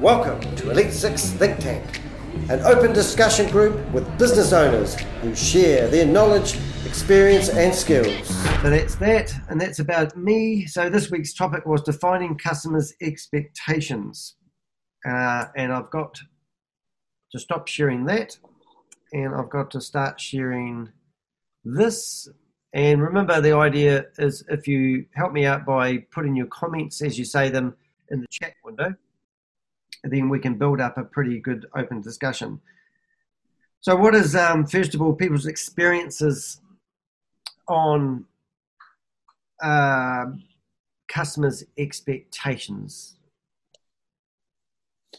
Welcome to Elite Six Think Tank, an open discussion group with business owners who share their knowledge, experience, and skills. So that's that, and that's about me. So this week's topic was defining customers' expectations. Uh, and I've got to stop sharing that, and I've got to start sharing this. And remember, the idea is if you help me out by putting your comments as you say them in the chat window, then we can build up a pretty good open discussion. So, what is, um, first of all, people's experiences on uh, customers' expectations? I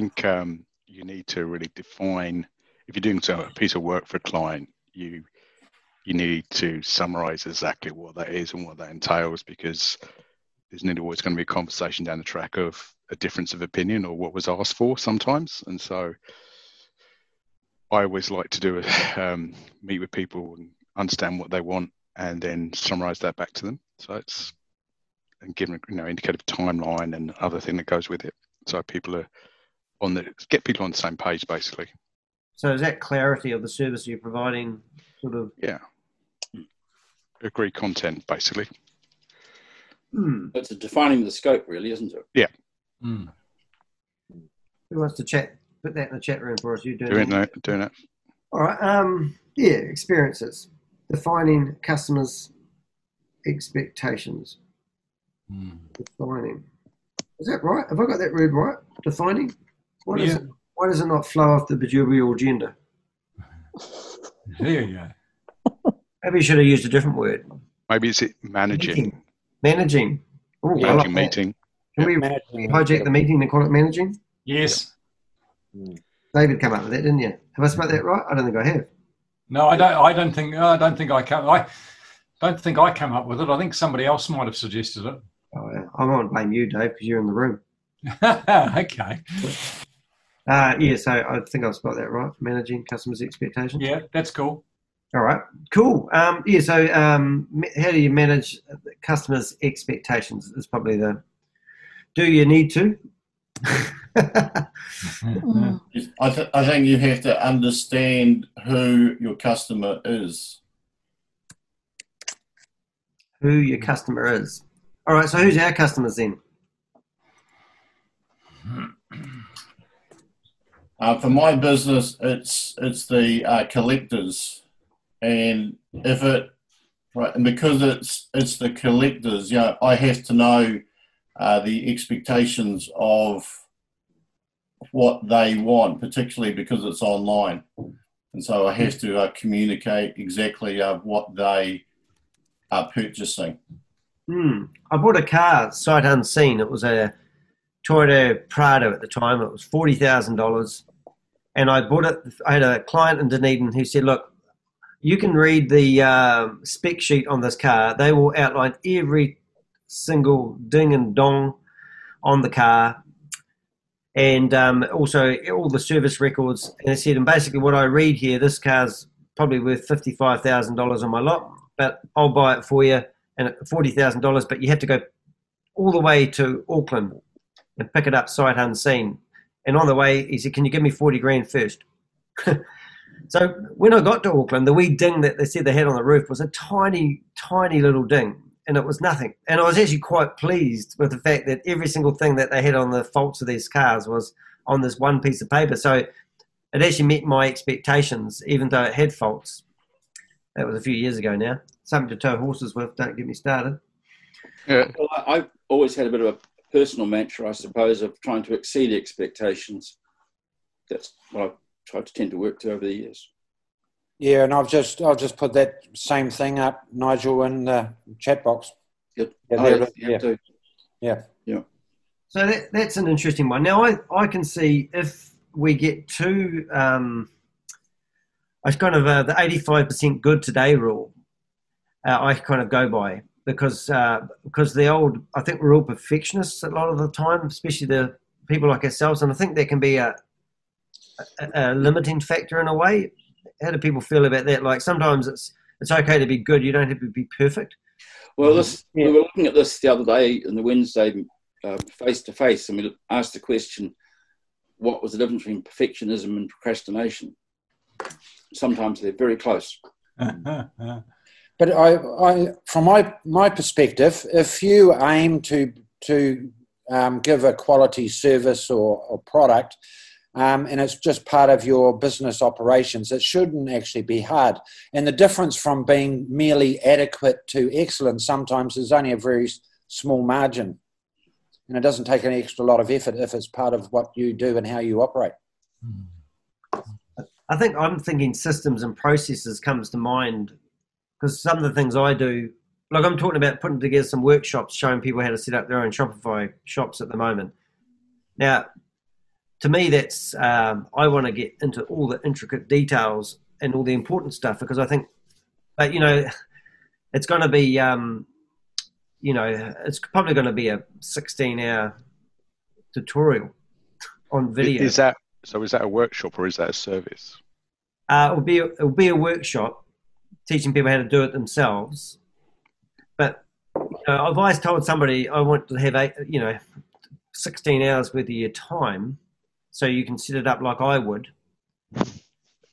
think um, you need to really define if you're doing a piece of work for a client, you you need to summarize exactly what that is and what that entails because there's nearly always going to be a conversation down the track of a difference of opinion or what was asked for sometimes. And so I always like to do a, um, meet with people and understand what they want and then summarize that back to them. So it's and give them you know indicative timeline and other thing that goes with it. So people are on the get people on the same page basically. So is that clarity of the service you're providing sort of? Yeah. Agree content, basically. Hmm. It's defining the scope, really, isn't it? Yeah. Hmm. Who wants to chat? Put that in the chat room for us. You doing, doing that? Doing it. All right. Um. Yeah. Experiences. Defining customers' expectations. Hmm. Defining. Is that right? Have I got that word right? Defining. What yeah. is it? Why does it not flow off the proverbial gender? There you go. Maybe you should have used a different word. Maybe it's it managing. Managing. Ooh, managing like meeting. Can we managing. hijack the meeting and call it managing? Yes. David came up with that, didn't you? Have I spelled that right? I don't think I have. No, I don't. I don't think. I don't think I come. I don't think I came up with it. I think somebody else might have suggested it. Oh, yeah. I won't blame you, Dave, because you're in the room. okay. Uh, yeah, so I think I've got that right. Managing customers' expectations. Yeah, that's cool. All right, cool. Um, yeah, so um, how do you manage customers' expectations? Is probably the. Do you need to? I, th- I think you have to understand who your customer is. Who your customer is. All right, so who's our customers then? Uh, for my business, it's it's the uh, collectors, and if it right, and because it's it's the collectors, you know, I have to know uh, the expectations of what they want, particularly because it's online, and so I have to uh, communicate exactly uh, what they are purchasing. Hmm. I bought a car sight unseen. It was a Toyota Prado at the time. It was forty thousand dollars, and I bought it. I had a client in Dunedin who said, "Look, you can read the um, spec sheet on this car. They will outline every single ding and dong on the car, and um, also all the service records." And I said, "And basically, what I read here, this car's probably worth fifty-five thousand dollars on my lot, but I'll buy it for you." And forty thousand dollars, but you have to go all the way to Auckland and pick it up sight unseen. And on the way, he said, Can you give me 40 grand first? so when I got to Auckland, the wee ding that they said they had on the roof was a tiny, tiny little ding. And it was nothing. And I was actually quite pleased with the fact that every single thing that they had on the faults of these cars was on this one piece of paper. So it actually met my expectations, even though it had faults. That was a few years ago now. Something to tow horses with, don't get me started. Yeah. Well, I've always had a bit of a personal mantra, I suppose, of trying to exceed expectations. That's what I've tried to tend to work to over the years. Yeah, and I've just I've just put that same thing up, Nigel, in the chat box. Yep. Yeah, oh, yeah. yeah. yeah. yeah. So that, that's an interesting one. Now I, I can see if we get too um, I kind of uh, the eighty five percent good today rule. Uh, I kind of go by because uh, because the old I think we're all perfectionists a lot of the time, especially the people like ourselves, and I think that can be a, a, a limiting factor in a way. How do people feel about that? Like sometimes it's it's okay to be good. You don't have to be perfect. Well, this, yeah. we were looking at this the other day in the Wednesday face to face and we asked the question, what was the difference between perfectionism and procrastination? Sometimes they're very close. But I, I, from my my perspective, if you aim to to um, give a quality service or, or product, um, and it's just part of your business operations, it shouldn't actually be hard. And the difference from being merely adequate to excellent sometimes is only a very small margin, and it doesn't take an extra lot of effort if it's part of what you do and how you operate. I think I'm thinking systems and processes comes to mind because some of the things I do, like I'm talking about putting together some workshops showing people how to set up their own Shopify shops at the moment. Now, to me, that's um, I want to get into all the intricate details and all the important stuff because I think, but you know, it's going to be, um, you know, it's probably going to be a 16-hour tutorial on video. Is that so? Is that a workshop or is that a service? Uh, it'll be it'll be a workshop teaching people how to do it themselves. But you know, I've always told somebody I want to have eight, you know, 16 hours worth of your time, so you can set it up like I would.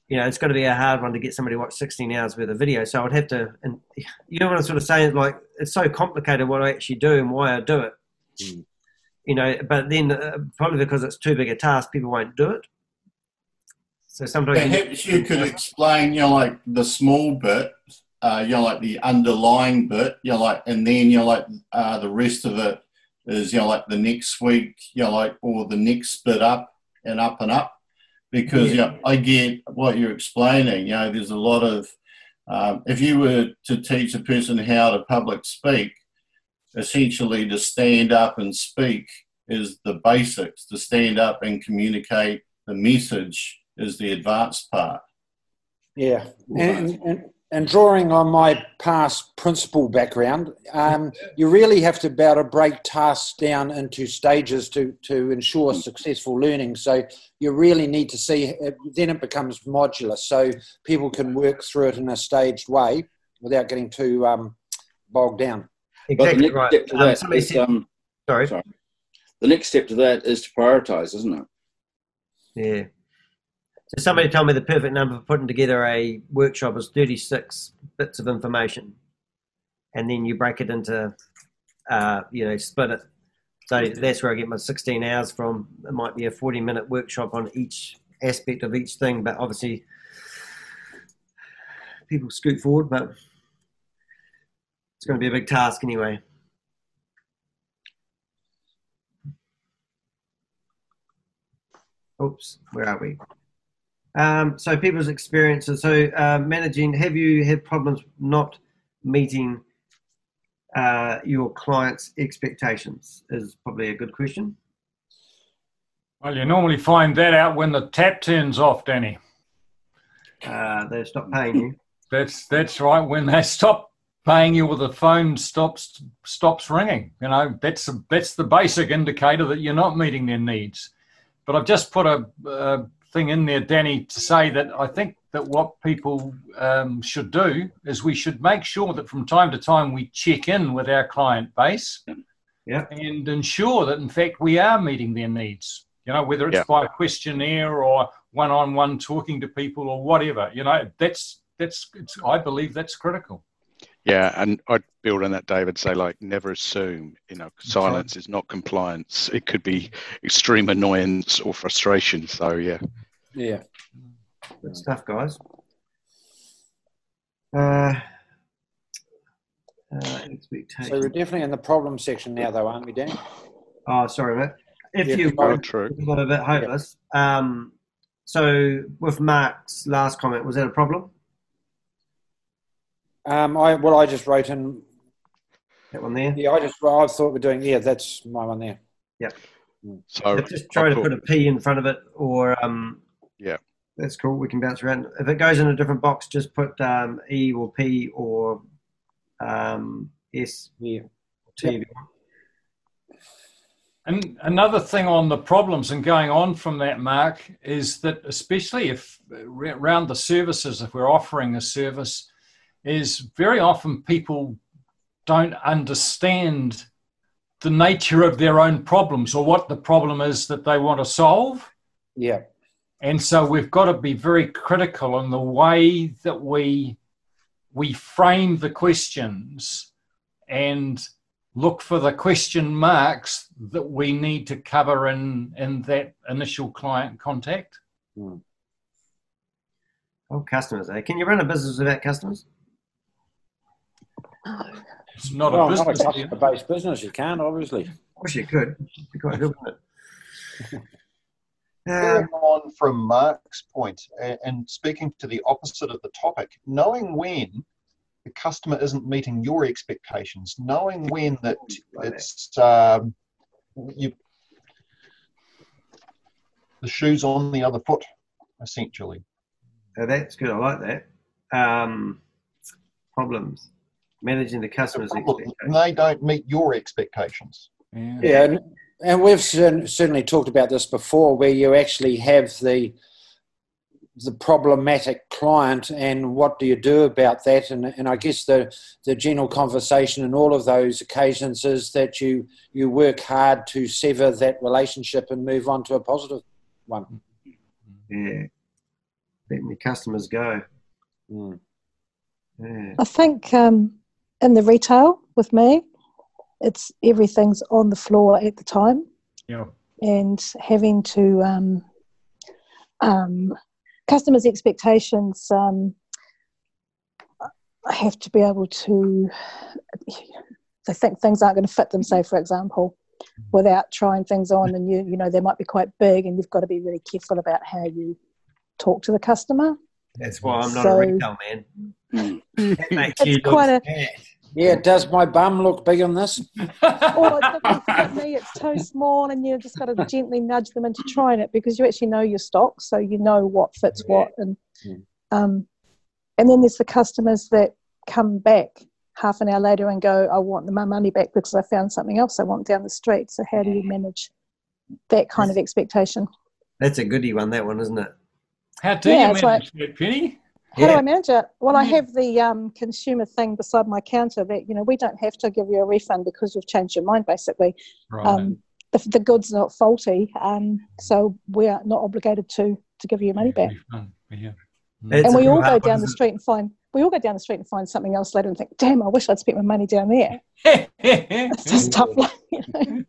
You know, it's going to be a hard one to get somebody to watch 16 hours worth of video. So I'd have to, and you know what I'm sort of saying? Like, it's so complicated what I actually do and why I do it. Mm. You know, but then uh, probably because it's too big a task, people won't do it. So sometimes perhaps you, you could explain, you know, like the small bit, uh, you know, like the underlying bit, you know, like, and then you know, like uh, the rest of it is, you know, like the next week, you know, like, or the next bit up and up and up, because yeah. you know, I get what you're explaining. You know, there's a lot of um, if you were to teach a person how to public speak, essentially to stand up and speak is the basics. To stand up and communicate the message is the advanced part. Yeah, and, and, and drawing on my past principal background, um, you really have to be able to break tasks down into stages to, to ensure successful learning. So you really need to see, then it becomes modular. So people can work through it in a staged way without getting too um, bogged down. Exactly right. Um, is, um, sorry. sorry. The next step to that is to prioritize, isn't it? Yeah. So somebody told me the perfect number for putting together a workshop is 36 bits of information. And then you break it into, uh, you know, split it. So that's where I get my 16 hours from. It might be a 40 minute workshop on each aspect of each thing, but obviously people scoot forward, but it's going to be a big task anyway. Oops, where are we? Um, so people's experiences. So uh, managing. Have you had problems not meeting uh, your clients' expectations? Is probably a good question. Well, you normally find that out when the tap turns off, Danny. Uh, they stop paying you. That's that's right. When they stop paying you, or the phone stops stops ringing. You know, that's a, that's the basic indicator that you're not meeting their needs. But I've just put a, a thing in there, Danny, to say that I think that what people um, should do is we should make sure that from time to time we check in with our client base yeah. and ensure that, in fact, we are meeting their needs. You know, whether it's yeah. by questionnaire or one-on-one talking to people or whatever. You know, that's that's. I believe that's critical. Yeah, and I'd build on that, David. Say like, never assume. You know, silence is not compliance. It could be extreme annoyance or frustration. So yeah. Yeah. Good stuff, guys. Uh, uh, so we're definitely in the problem section now, though, aren't we, Dan? Oh, sorry, mate. If yeah, you oh, true. a little bit hopeless. Yeah. Um, so with Mark's last comment, was that a problem? Um, I well, I just wrote in that one there. Yeah, I just I thought we're doing. Yeah, that's my one there. Yeah. So but just try to put a P in front of it, or um, yeah, that's cool. We can bounce around. If it goes in a different box, just put um, E or P or um, S. Yeah. T. Yep. And another thing on the problems and going on from that, Mark, is that especially if around the services, if we're offering a service, is very often people don't understand the nature of their own problems or what the problem is that they want to solve. Yeah. And so we've got to be very critical in the way that we we frame the questions and look for the question marks that we need to cover in in that initial client contact. Hmm. Oh, customers, eh? Can you run a business without customers? It's not well, a business. not a customer-based business. You can't, obviously. I wish you could. It'd be quite good, wouldn't it? Following Um, on from Mark's and speaking to the opposite of the topic, knowing when the customer isn't meeting your expectations, knowing when that it's um, you, the shoe's on the other foot, essentially. oh, that's good. I like that. Um, problems. Managing the The customer's problem, expectations. they don't meet your expectations. Yeah. Yeah, and, and we've certainly talked about this before, where you actually have the the problematic client, and what do you do about that? And and I guess the the general conversation in all of those occasions is that you you work hard to sever that relationship and move on to a positive one. Yeah. Letting the customers go. Mm. Yeah. I think um, in the retail with me, it's everything's on the floor at the time, Yeah. and having to um, um, customers' expectations. Um, I have to be able to. They think things aren't going to fit them. Say, for example, without trying things on, and you you know they might be quite big, and you've got to be really careful about how you talk to the customer. That's why I'm not So- a retail man. That makes It's you look quite a- fat. Yeah, does my bum look big on this? or it me, it's too small, and you've just got to gently nudge them into trying it because you actually know your stock, so you know what fits what. And um, and then there's the customers that come back half an hour later and go, "I want my money back because I found something else I want down the street." So how do you manage that kind of expectation? That's a goody one, that one, isn't it? How do Yeah, you it's manage that, Penny? How do I manage it? Well, I have the um, consumer thing beside my counter that you know we don't have to give you a refund because you've changed your mind, basically. Right. um, the, the goods not faulty, um, so we are not obligated to to give you your money back. Yeah. It's and we all go down the street and find we all go down the street and find something else later and think, "Damn, I wish I'd spent my money down there." It's just tough. Like, you know.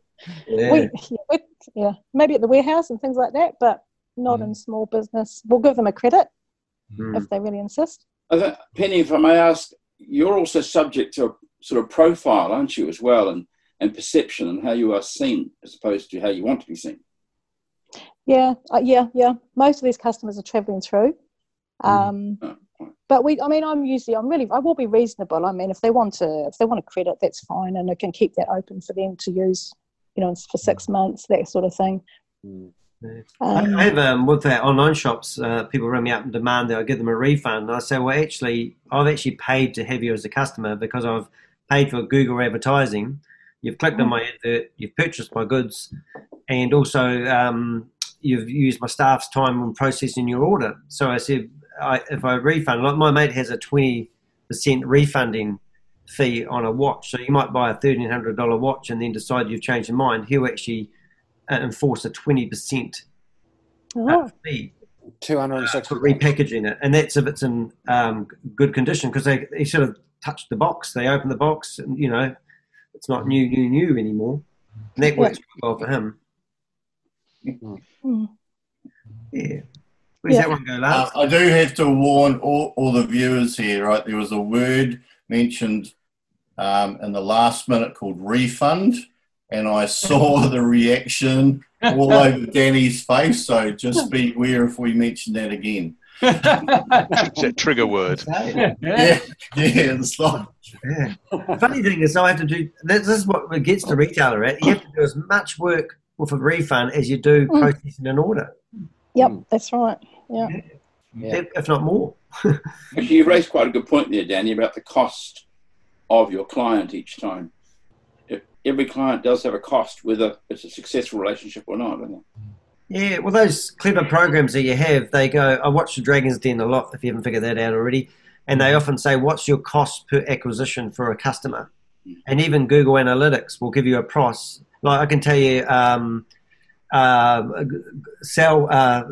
Yeah. we, yeah, we, yeah, maybe at the warehouse and things like that, but not Mm. in small business. We'll give them a credit Mm. if they really insist. I think, Penny, if I may ask, you're also subject to a sort of profile, aren't you, as well, and, and perception and how you are seen as opposed to how you want to be seen. Yeah, uh, yeah, yeah. Most of these customers are travelling through. Um, Oh, but we, I mean, I'm usually, I'm really, I will be reasonable. I mean, if they want to, if they want a credit, that's fine, and I can keep that open for them to use, you know, for six months, that sort of thing. Mm. Um, I have um, with their online shops, uh, people ring me up and demand that I give them a refund. And I say, well, actually, I've actually paid to have you as a customer because I've paid for Google advertising. You've clicked on my advert, you've purchased my goods, and also um, you've used my staff's time on processing your order. So I said, I, if I refund, like my mate has a twenty percent refunding fee on a watch. So you might buy a thirteen hundred dollar watch and then decide you've changed your mind. He'll actually uh, enforce a twenty percent oh, fee Two hundred and sixty. for repackaging it, and that's if it's in um, good condition because they, they sort of touch the box, they open the box, and you know it's not new, new, new anymore. And that works well for him. mm. Yeah. Where's Yeah. that one go, Uh, I do have to warn all, all the viewers here, right? There was a word mentioned um, in the last minute called refund, and I saw the reaction all over Danny's face. So just be aware if we mention that again. It's a trigger word. Yeah. Yeah, yeah, it's like yeah. Funny thing is, I have to do this is what gets the retailer at. You have to do as much work with a refund as you do Mm. processing an order, Yep, that's right. Yeah. Yeah. if, if not more. Actually, you raised quite a good point there, Danny, about the cost of your client each time. Every client does have a cost, whether it's a successful relationship or not. Yeah, well, those clever programs that you have, they go. I watch the Dragon's Den a lot. If you haven't figured that out already, and they often say, "What's your cost per acquisition for a customer?" and even Google Analytics will give you a pros. Like I can tell you, um, uh, sell uh,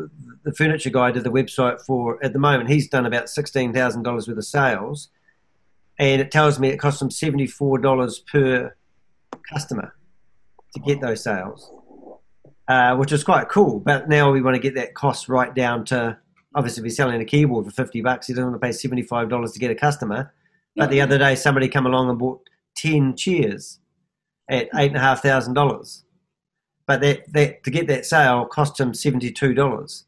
the furniture guy did the website for at the moment. He's done about sixteen thousand dollars worth of sales, and it tells me it costs him seventy four dollars per customer to get those sales, uh, which is quite cool. But now we want to get that cost right down to obviously if he's selling a keyboard for fifty bucks, he doesn't want to pay seventy five dollars to get a customer. But the other day, somebody come along and bought ten chairs at eight and a half thousand dollars. But that, that to get that sale cost him seventy two dollars.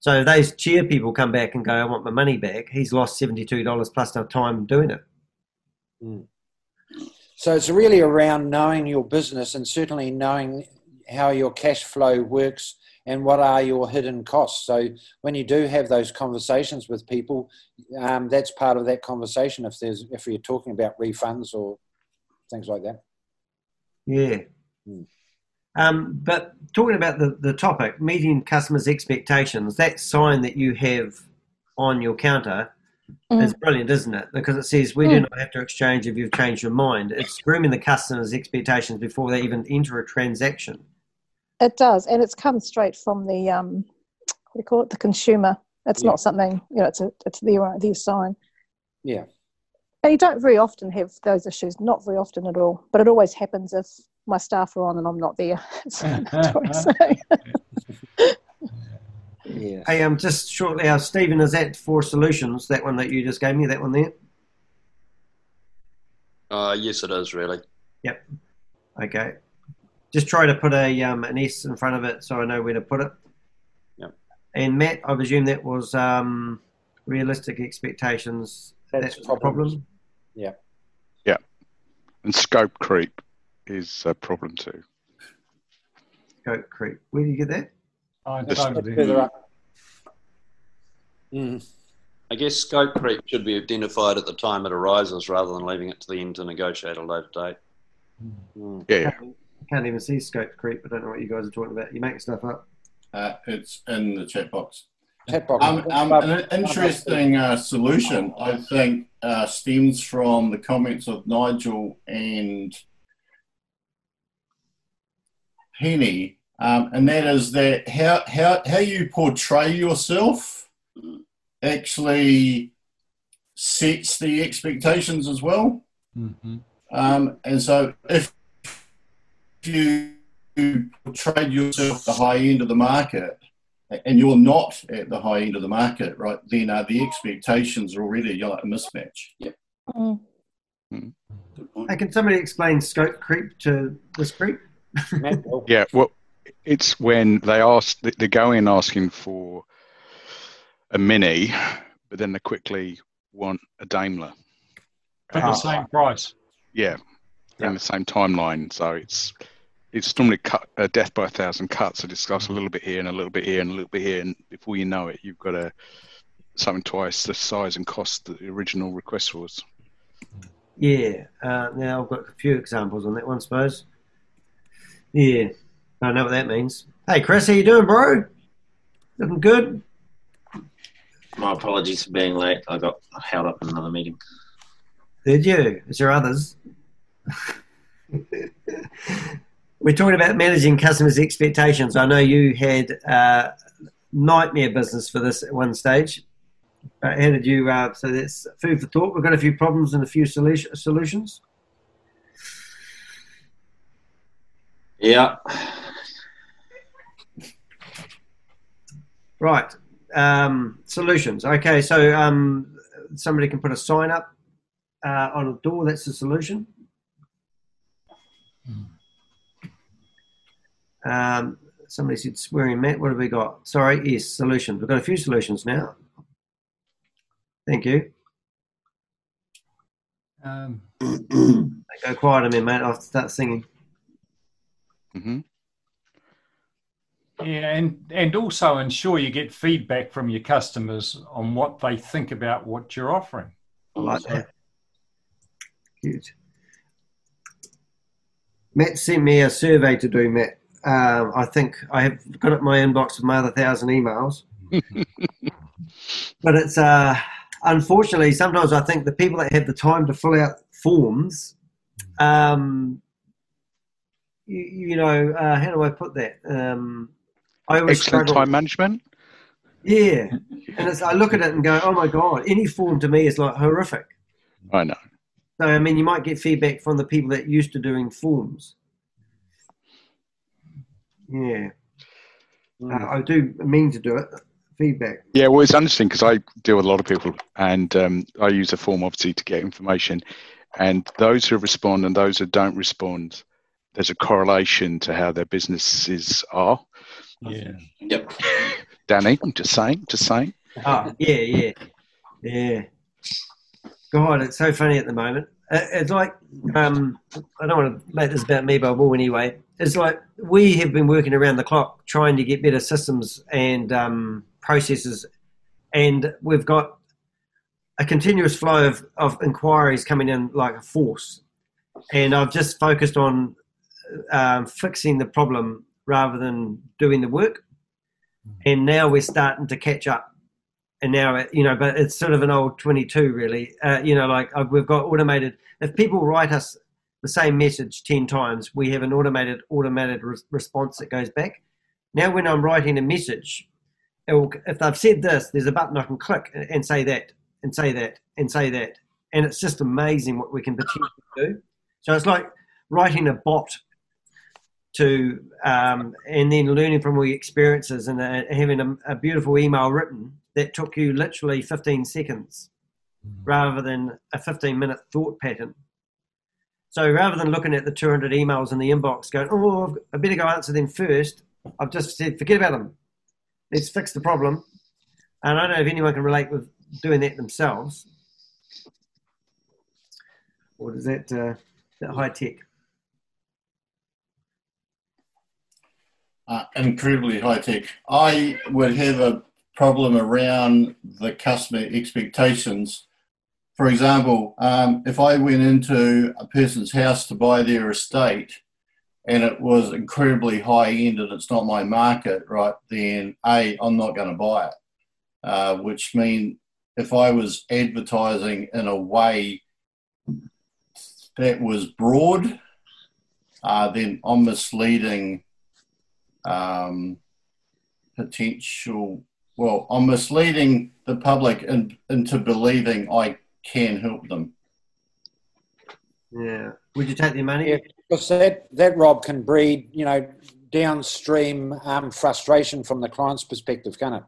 So if those chair people come back and go, I want my money back, he's lost seventy two dollars plus the time doing it. So it's really around knowing your business and certainly knowing how your cash flow works and what are your hidden costs. So when you do have those conversations with people, um, that's part of that conversation. If there's if you're talking about refunds or things like that. Yeah. Hmm. Um, but talking about the, the topic, meeting customers' expectations, that sign that you have on your counter Mm. is brilliant, isn't it? Because it says we do not have to exchange if you've changed your mind. It's grooming the customer's expectations before they even enter a transaction. It does, and it's come straight from the um, what do you call it? The consumer. It's Yeah. not something you know. It's a it's their their sign. Yeah. And you don't very often have those issues. Not very often at all. But it always happens if my staff are on and I'm not there. Yeah. Hey, um, just shortly, uh, Stephen, is that for solutions? That one that you just gave me, that one there? Uh, yes, it is really. Yep. Okay. Just try to put a um, an S in front of it so I know where to put it. Yep. And Matt, I presume that was um, realistic expectations. That's That's, the problem. Yeah. Yeah. And scope creep is a problem too. Scope creep. Where do you get that? I don't Further up. Mm. I guess scope creep should be identified at the time it arises rather than leaving it to the end to negotiate a later date. Mm. Yeah, I can't even see Scope Creep. I don't know what you guys are talking about. You making stuff up. Uh, it's in the chat box. Chat box. Um, um, an interesting uh, solution, I think, uh, stems from the comments of Nigel and Penny, um, and that is that how, how, how you portray yourself actually sets the expectations as well. Mhm. Um, and so if you trade yourself at the high end of the market and you're not at the high end of the market, right, then uh, the expectations are already you know, a mismatch. Mm. Good point. Hey, can somebody explain Scope Creep to this creep? Yeah. Well, it's when they ask, they go in asking for a mini, but then they quickly want a Daimler. For the same price. Yeah, Yeah. in the same timeline. So it's it's normally cut uh, death by a thousand cuts. So discuss a little bit here and a little bit here and a little bit here, and before you know it, you've got a something twice the size and cost that the original request was. Yeah. Uh, now I've got a few examples on that one, I suppose. Yeah. I know what that means. Hey, Chris, how you doing, bro? Looking good? My apologies for being late. I got held up in another meeting. Did you? Is there others? We're talking about managing customers' expectations. I know you had uh, nightmare business for this at one stage. Uh, how did you? Uh, so that's food for thought. We've got a few problems and a few solution, solutions. Yeah. Right. Um, solutions. Okay. So um, somebody can put a sign up uh, on a door. That's the solution. Um, somebody said swearing Matt. What have we got? Sorry. Yes. Solutions. We've got a few solutions now. Thank you. Um, Go quiet a minute, mate. I'll start singing. hmm yeah, and, and also ensure you get feedback from your customers on what they think about what you're offering. I like that. Cute. Matt sent me a survey to do, Matt. Um, I think I have got it my inbox with my other thousand emails. but it's uh, unfortunately sometimes I think the people that have the time to fill out forms um, you, you know, uh, how do I put that? Um, I always Excellent struggle. time management. Yeah, and it's, I look at it and go, "Oh my god!" Any form to me is like horrific. I know. So I mean, you might get feedback from the people that used to doing forms. Yeah, uh, I do mean to do it. Feedback. Yeah, well, it's interesting because I deal with a lot of people, and um, I use a form obviously to get information. And those who respond and those who don't respond, there's a correlation to how their businesses are. Yeah. Yep. Danny, I'm just saying, just saying. Oh, yeah, yeah, yeah. God, it's so funny at the moment. Uh, It's like um, I don't want to make this about me, but I will anyway. It's like we have been working around the clock trying to get better systems and um, processes, and we've got a continuous flow of, of inquiries coming in like a force. And I've just focused on um, fixing the problem rather than doing the work. And now we're starting to catch up. And now it, you know but it's sort of an old 22 really. Uh, you know like uh, we've got automated if people write us the same message 10 times we have an automated automated re- response that goes back. Now when i'm writing a message will, if they've said this there's a button i can click and, and say that and say that and say that. And it's just amazing what we can potentially do. So it's like writing a bot to um, and then learning from all your experiences and uh, having a, a beautiful email written that took you literally 15 seconds rather than a 15 minute thought pattern. So rather than looking at the 200 emails in the inbox going, oh, I've- I better go answer them first, I've just said, forget about them. Let's fix the problem. And I don't know if anyone can relate with doing that themselves. Or is that, uh, that high tech? Uh, incredibly high tech. I would have a problem around the customer expectations. For example, um, if I went into a person's house to buy their estate and it was incredibly high end and it's not my market, right, then A, I'm not going to buy it. Uh, which mean if I was advertising in a way that was broad, uh, then I'm misleading um, potential. Well, I'm misleading the public in, into believing I can help them. Yeah. Would you take their money? Yeah, because that, that Rob can breed, you know, downstream um, frustration from the client's perspective, can it?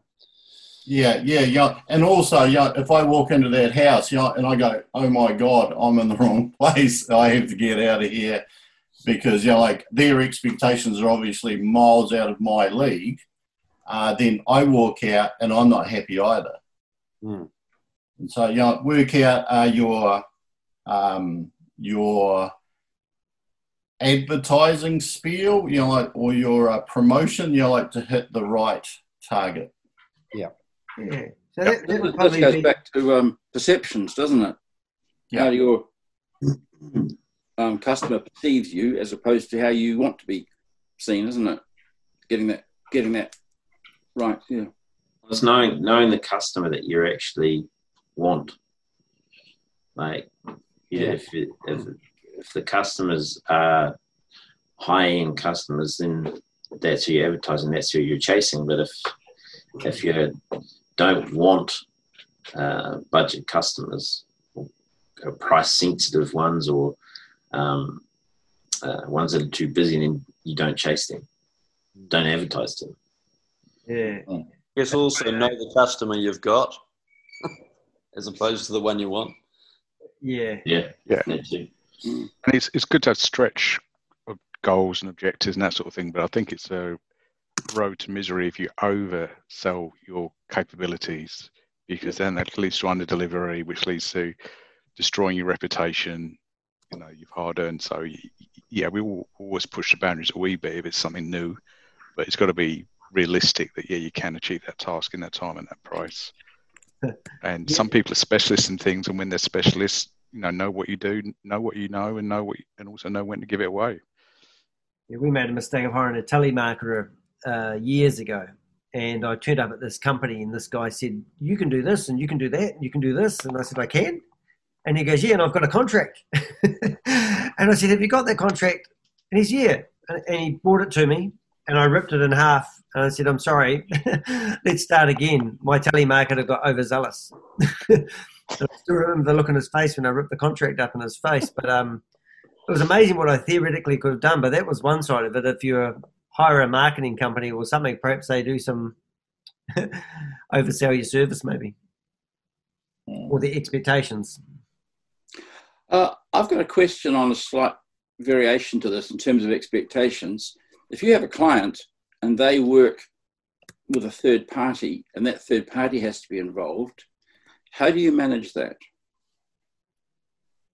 Yeah, yeah, yeah. And also, yeah, if I walk into that house, yeah, and I go, "Oh my God, I'm in the wrong place. I have to get out of here," because you know, like their expectations are obviously miles out of my league. Uh, then I walk out and I'm not happy either. Hmm. And so, you know, work out uh, your um, your advertising spiel, you know, like, or your uh, promotion, you know, like to hit the right target. Yeah. Yeah. So that, that would This goes be, back to um, perceptions, doesn't it? Yeah. How your um, customer perceives you as opposed to how you want to be seen, isn't it? Getting that, getting that right. Yeah. It's knowing knowing the customer that you actually want. Like, yeah, if it, if if the customers are high end customers, then that's who you're advertising. That's who you're chasing. But if if you don't want uh, budget customers, or price sensitive ones, or um, uh, ones that are too busy, then you don't chase them. Don't advertise to them. yeah. Yes, also know the customer you've got as opposed to the one you want. Yeah. Yeah, Yeah. And it's, it's good to have stretch of goals and objectives and that sort of thing, but I think it's a road to misery if you oversell your capabilities because then that leads to under delivery, which leads to destroying your reputation. You know, you've hard earned. So, yeah, we will always push the boundaries a wee bit if it's something new, but it's got to be realistic that, yeah, you can achieve that task in that time and that price. And Yeah. some people are specialists in things, and when they're specialists, you know, know what you do, know what you know, and know what, you, and also know when to give it away. Yeah, we made a mistake of hiring a telemarketer uh, years ago. And I turned up at this company, and this guy said, You can do this, and you can do that, and you can do this. And I said, I can. And he goes, Yeah, and I've got a contract. and I said, "Have you got that contract?" And he's yeah, and, and he brought it to me, and I ripped it in half. And I said, "I'm sorry, let's start again." My telemarketer got overzealous. I still remember the look on his face when I ripped the contract up in his face. But um, it was amazing what I theoretically could have done. But that was one side of it. If you hire a marketing company or something, perhaps they do some oversell your service, maybe, or the expectations. Uh, I've got a question on a slight variation to this in terms of expectations. If you have a client and they work with a third party and that third party has to be involved, how do you manage that?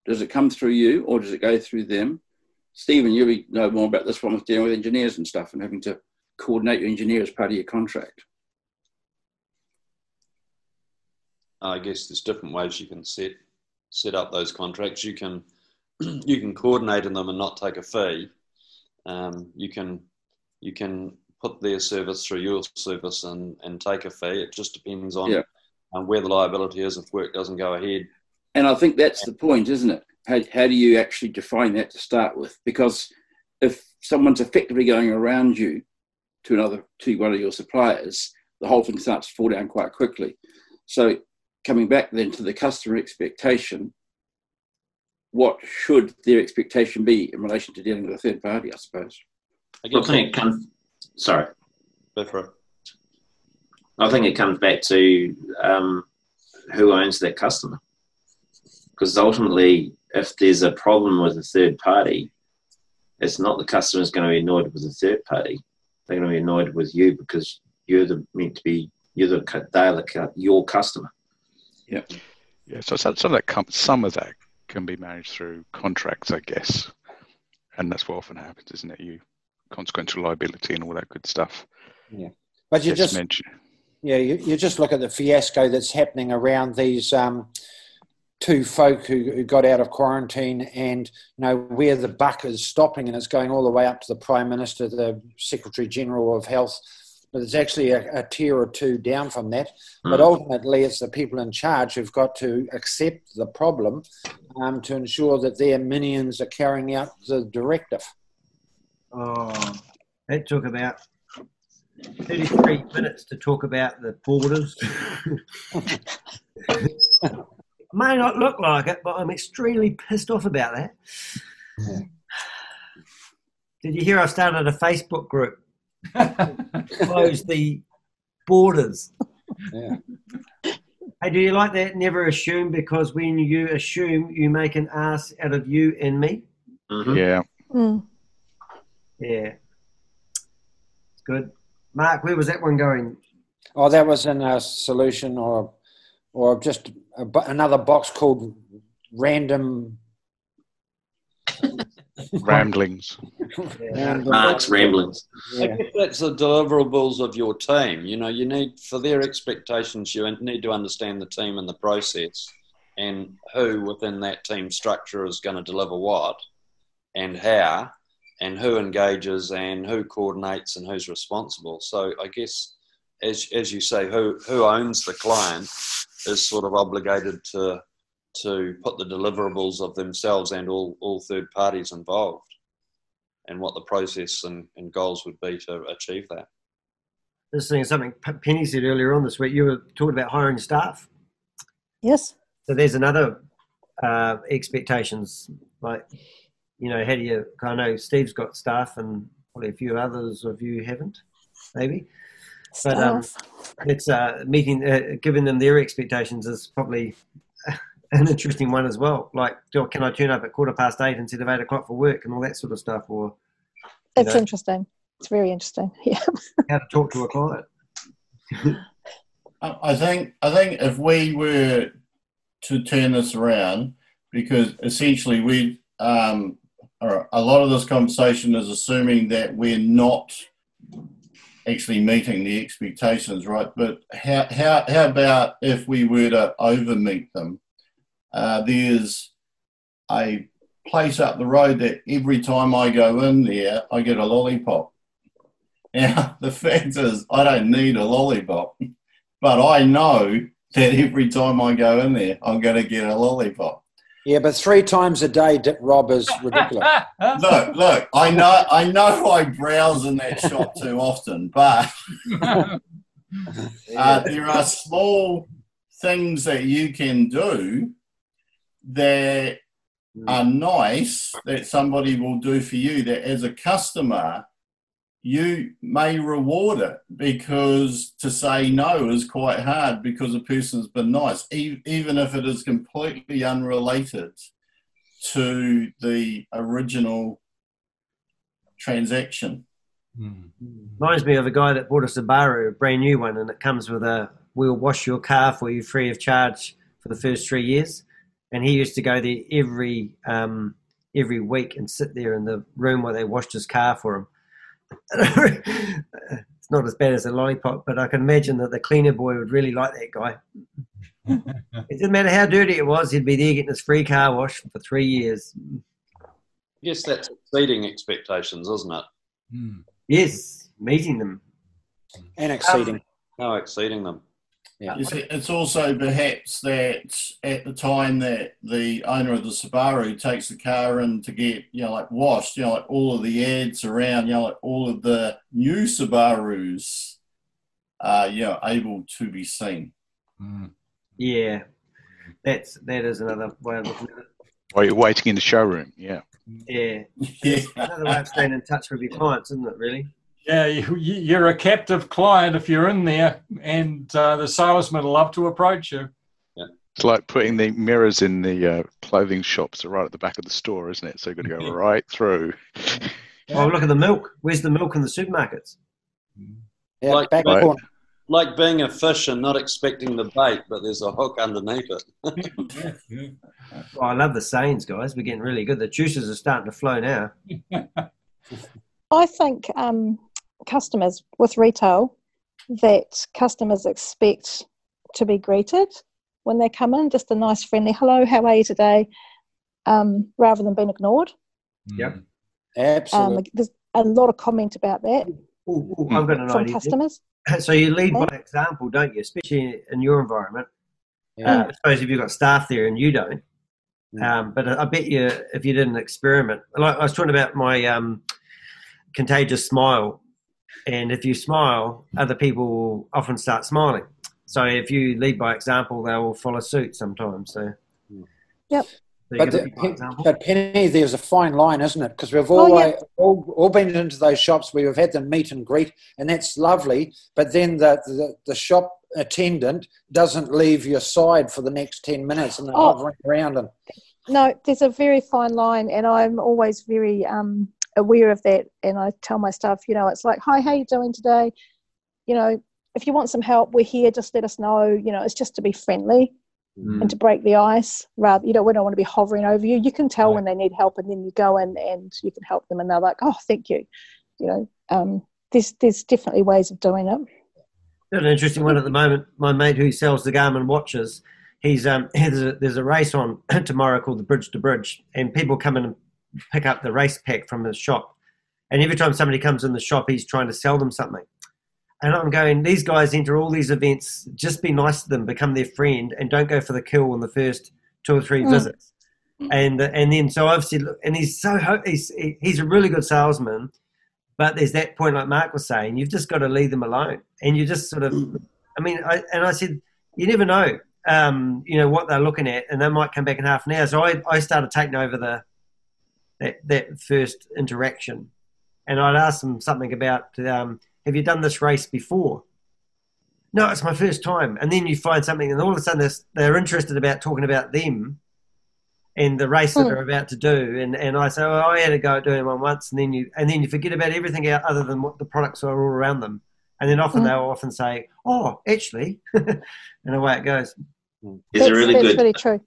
Does it come through you or does it go through them? Stephen, you know more about this one with dealing with engineers and stuff and having to coordinate your engineer as part of your contract. I guess there's different ways you can set set up those contracts. You can you can coordinate in them and not take a fee. Um, you can you can put their service through your service and, and take a fee. It just depends on Yeah. um, where the liability is if work doesn't go ahead. And I think that's the point, isn't it? How, how do you actually define that to start with? Because if someone's effectively going around you to another to one of your suppliers, the whole thing starts to fall down quite quickly. So coming back then to the customer expectation, what should their expectation be in relation to dealing with a third party, I suppose? I Well, I think it comes. Sorry, go for it. I think it comes back to um, who owns that customer. Because ultimately, if there's a problem with a third party, it's not the customer's going to be annoyed with the third party. They're going to be annoyed with you because you're the meant to be you're the cu- they're the, your customer. Yeah, Yeah. so some, some of that com- some of that can be managed through contracts, I guess, and that's what often happens, isn't it? You consequential liability and all that good stuff. Yeah. But you just mentioned. Yeah, you, you just look at the fiasco that's happening around these um, two folk who, who got out of quarantine and you know where the buck is stopping and it's going all the way up to the Prime Minister, the Secretary General of Health. But it's actually a, a tier or two down from that. But Mm. ultimately, it's the people in charge who've got to accept the problem um, to ensure that their minions are carrying out the directive. Oh, that took about 33 minutes to talk about the borders. May not look like it, but I'm extremely pissed off about that. Did you hear I started a Facebook group? Close the borders. Yeah. Hey, do you like that? Never assume because when you assume, you make an ass out of you and me. Mhm. Yeah, Mm. Yeah. It's good. Mark, where was that one going? Oh, that was in a solution or or just a, another box called random. ramblings. random Mark's ramblings. I guess that's the deliverables of your team. You know, you need for their expectations. You need to understand the team and the process, and who within that team structure is going to deliver what, and how, and who engages and who coordinates and who's responsible. So I guess, as as you say, who who owns the client is sort of obligated to to put the deliverables of themselves and all all third parties involved and what the process and, and goals would be to achieve that. This thing is something Penny said earlier on this week. You were talking about hiring staff. Yes. So there's another uh, expectations. Like, you know, how do you? I know Steve's got staff, and probably a few others of you haven't, maybe. But, um, Staff. It's uh, meeting, uh, giving them their expectations is probably an interesting one as well. Like, do- can I turn up at quarter past eight instead of eight o'clock for work and all that sort of stuff, or it's know, interesting. It's very interesting. Yeah. how to talk to a client. I I think I think if we were to turn this around, because essentially we um, or a lot of this conversation is assuming that we're not actually meeting the expectations, right? But how how how about if we were to over meet them? Uh, there's a place up the road that every time I go in there, I get a lollipop. Now the fact is, I don't need a lollipop. But I know that every time I go in there, I'm going to get a lollipop. Yeah, but three times a day, Dick Rob is ridiculous. look, look. I know, I know, I browse in that shop too often, but uh, there are small things that you can do that are nice that somebody will do for you. That as a customer, you may reward it because to say no is quite hard because a person's been nice, even if it is completely unrelated to the original transaction. Mm. Reminds me of a guy that bought us a Subaru, a brand new one, and it comes with a we'll wash your car for you free of charge for the first three years. And he used to go there every um, every week and sit there in the room where they washed his car for him it's not as bad as a lollipop, but I can imagine that the cleaner boy would really like that guy. it didn't matter how dirty it was, he'd be there getting his free car wash for three years. Yes, that's exceeding expectations, isn't it? Mm. Yes, meeting them. And exceeding. Um, no, exceeding them. Yeah. it's also perhaps that at the time that the owner of the Subaru takes the car in to get, you know, like washed, you know, like all of the ads around, you know, like all of the new Subarus are, you know, able to be seen. Mm. Yeah, that's that is another way of looking at it. While you're waiting in the showroom, yeah. Yeah. yeah. another way of staying in touch with your clients, isn't it, really? Yeah, you, are a captive client if you're in there, and uh, the salesman will love to approach you. Yeah. It's like putting the mirrors in the uh, clothing shops right at the back of the store, isn't it? So you've got to go right through. Oh, look at the milk. Where's the milk in the supermarkets? Yeah, like, back right. like being a fish and not expecting the bait, but there's a hook underneath it. well, I love the sayings, guys. We're getting really good. The juices are starting to flow now. I think um, customers with retail that customers expect to be greeted when they come in, just a nice friendly hello, how are you today, um, rather than being ignored. Yep, um, absolutely. Um, there's a lot of comment about that ooh, ooh, I've got an from idea. customers. So you lead by example, don't you? Especially in your environment. Yeah. Uh, I suppose if you've got staff there and you don't. Um, but I bet you if you did an experiment, like I was talking about my um, contagious smile and if you smile, other people will often start smiling. So if you lead by example, they will follow suit sometimes. So, yep. So but, the, but Penny, there's a fine line, isn't it? Because we've all, oh, yeah. all, all been into those shops where we've had them meet and greet, and that's lovely. But then the, the, the shop attendant doesn't leave your side for the next 10 minutes and they're oh. hovering around. And... No, there's a very fine line, and I'm always very um, aware of that and I tell my staff, you know, it's like, hi, how you doing today? You know, if you want some help, we're here, just let us know. You know, it's just to be friendly mm. and to break the ice rather, you know, we don't want to be hovering over you. You can tell right. when they need help and then you go in and you can help them and they're like, oh, thank you. You know, um, there's, there's definitely ways of doing it. An interesting one at the moment. My mate who sells the Garmin watches, he's um, there's a, there's a race on tomorrow called the Bridge to Bridge, and people come in pick up the race pack from his shop. And every time somebody comes in the shop, he's trying to sell them something. And I'm going, these guys enter all these events, just be nice to them, become their friend, and don't go for the kill in the first two or three mm. visits. And and then so obviously, and he's so he's he's a really good salesman, but there's that point like Mark was saying, you've just got to leave them alone, and you just sort of, I mean, I, and I said, you never know, um, you know what they're looking at, and they might come back in half an hour. So I I started taking over the that, that first interaction. And I'd ask them something about, um, have you done this race before? No, it's my first time. And then you find something, and all of a sudden they're, they're interested about talking about them and the race that hmm. they're about to do. And, and I say, well, I had a go at doing one once, and then you and then you forget about everything other than what the products are all around them. And then often mm. they'll often say, "Oh, actually," and away it goes. Is a really good. Really true.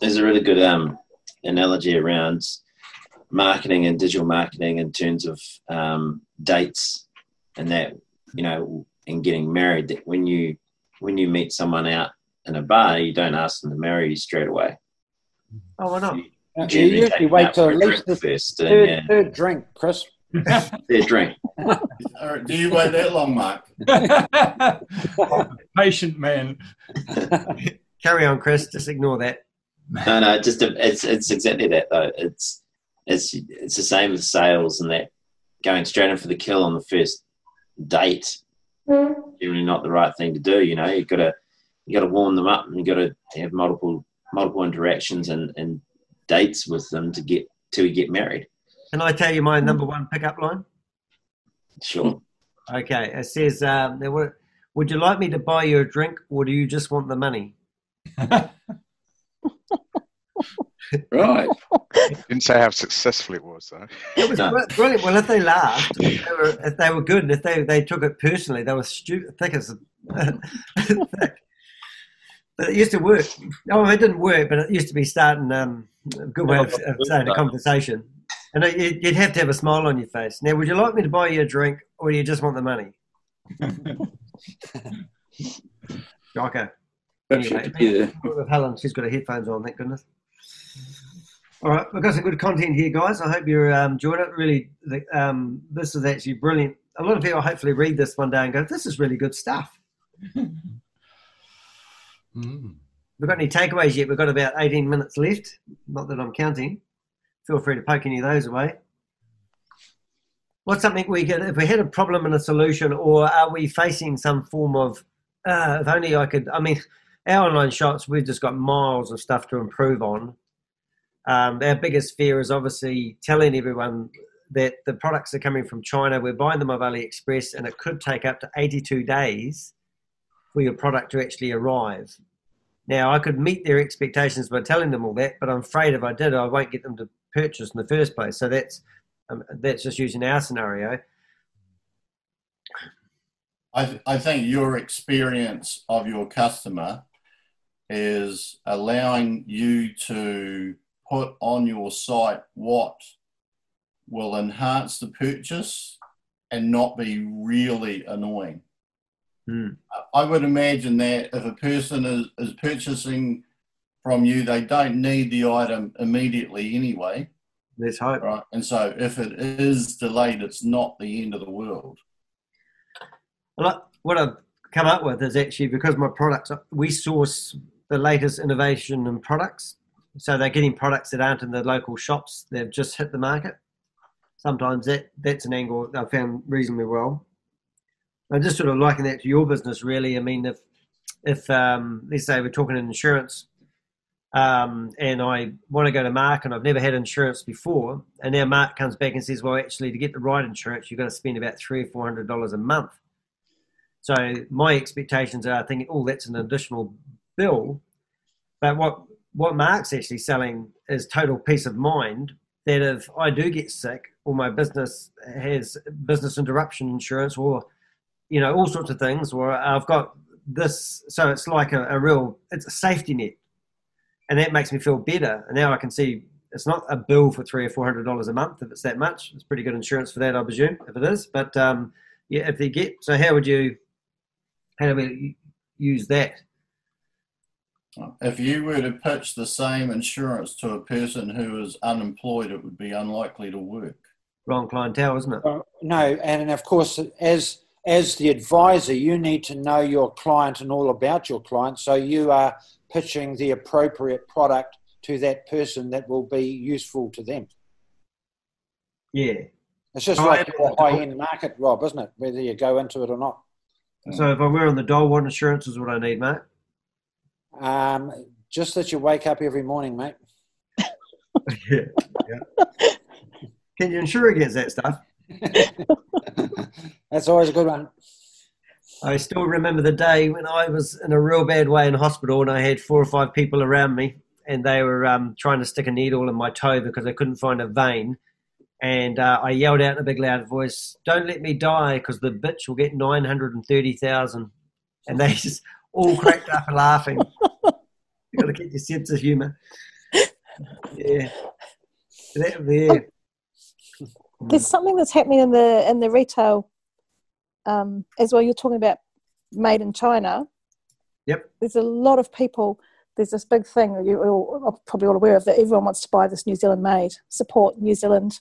There's a really good um, analogy around marketing and digital marketing in terms of um, dates and that you know and getting married that when you when you meet someone out in a bar you don't ask them to marry you straight away. Oh why not? You, you usually wait till at least the first third, and, yeah. third drink chris. Third drink. Do you wait that long mark? Patient man. Carry on chris just ignore that. No, no, just a, it's it's exactly that though. It's it's it's the same with sales and that going straight in for the kill on the first date. Mm. Generally, not the right thing to do. You know, you've got to you got to warm them up and you got to have multiple multiple interactions and, and dates with them to get till you get married. Can I tell you my number one pickup line? Sure. Okay, it says, um, "Would you like me to buy you a drink, or do you just want the money?" right. Didn't say how successful it was, though. It was no. brilliant. Well, if they laughed, if they, were, if they were good, and if they, they took it personally, they were stupid, thick as thick. But it used to work. Oh, it didn't work, but it used to be starting um, a good way of, of starting a conversation. And it, you'd have to have a smile on your face. Now, would you like me to buy you a drink, or do you just want the money? Shocker. Anyway, yeah. with Helen, she's got her headphones on. Thank goodness. All right, we've got some good content here, guys. I hope you're um, enjoying it. Really, um, this is actually brilliant. A lot of people hopefully read this one day and go, "This is really good stuff." Mm. We've got any takeaways yet? We've got about 18 minutes left. Not that I'm counting. Feel free to poke any of those away. What's something we get if we had a problem and a solution, or are we facing some form of? Uh, if only I could. I mean, our online shops, we've just got miles of stuff to improve on. Um, our biggest fear is obviously telling everyone that the products are coming from China. We're buying them off AliExpress, and it could take up to 82 days for your product to actually arrive. Now, I could meet their expectations by telling them all that, but I'm afraid if I did, I won't get them to purchase in the first place. So that's um, that's just using our scenario. I, th- I think your experience of your customer is allowing you to put on your site what will enhance the purchase and not be really annoying. Mm. I would imagine that if a person is, is purchasing from you, they don't need the item immediately anyway. Let's hope. Right. And so if it is delayed, it's not the end of the world. Well, what I've come up with is actually because my products, we source the latest innovation in products. So they're getting products that aren't in the local shops. They've just hit the market. Sometimes that, that's an angle I've found reasonably well. I'm just sort of liking that to your business, really. I mean, if if um, let's say we're talking insurance, um, and I want to go to Mark and I've never had insurance before, and now Mark comes back and says, well, actually, to get the right insurance, you've got to spend about three or four hundred dollars a month. So my expectations are thinking, oh, that's an additional bill. But what what Mark's actually selling is total peace of mind that if I do get sick or my business has business interruption insurance or you know, all sorts of things. Or I've got this, so it's like a, a real, it's a safety net, and that makes me feel better. And now I can see it's not a bill for three or four hundred dollars a month if it's that much. It's pretty good insurance for that, I presume, if it is. But um, yeah, if they get, so how would you, how do we use that? If you were to pitch the same insurance to a person who is unemployed, it would be unlikely to work. Wrong clientele, isn't it? Uh, no, and of course, as as the advisor, you need to know your client and all about your client. So you are pitching the appropriate product to that person that will be useful to them. Yeah. It's just oh, like a high end market, Rob, isn't it? Whether you go into it or not. So if I'm wearing the doll, what insurance is what I need, mate? Um, just that you wake up every morning, mate. yeah. yeah. Can you insure against that stuff? That's always a good one. I still remember the day when I was in a real bad way in hospital and I had four or five people around me and they were um, trying to stick a needle in my toe because they couldn't find a vein. And uh, I yelled out in a big loud voice, "Don't let me die, because the bitch will get nine hundred and thirty thousand. And they just all cracked up and laughing. You've got to keep your sense of humour. Yeah, that, yeah. There's something that's happening in the in the retail um, as well. You're talking about made in China. Yep. There's a lot of people. There's this big thing you're all, probably all aware of that everyone wants to buy this New Zealand made, support New Zealand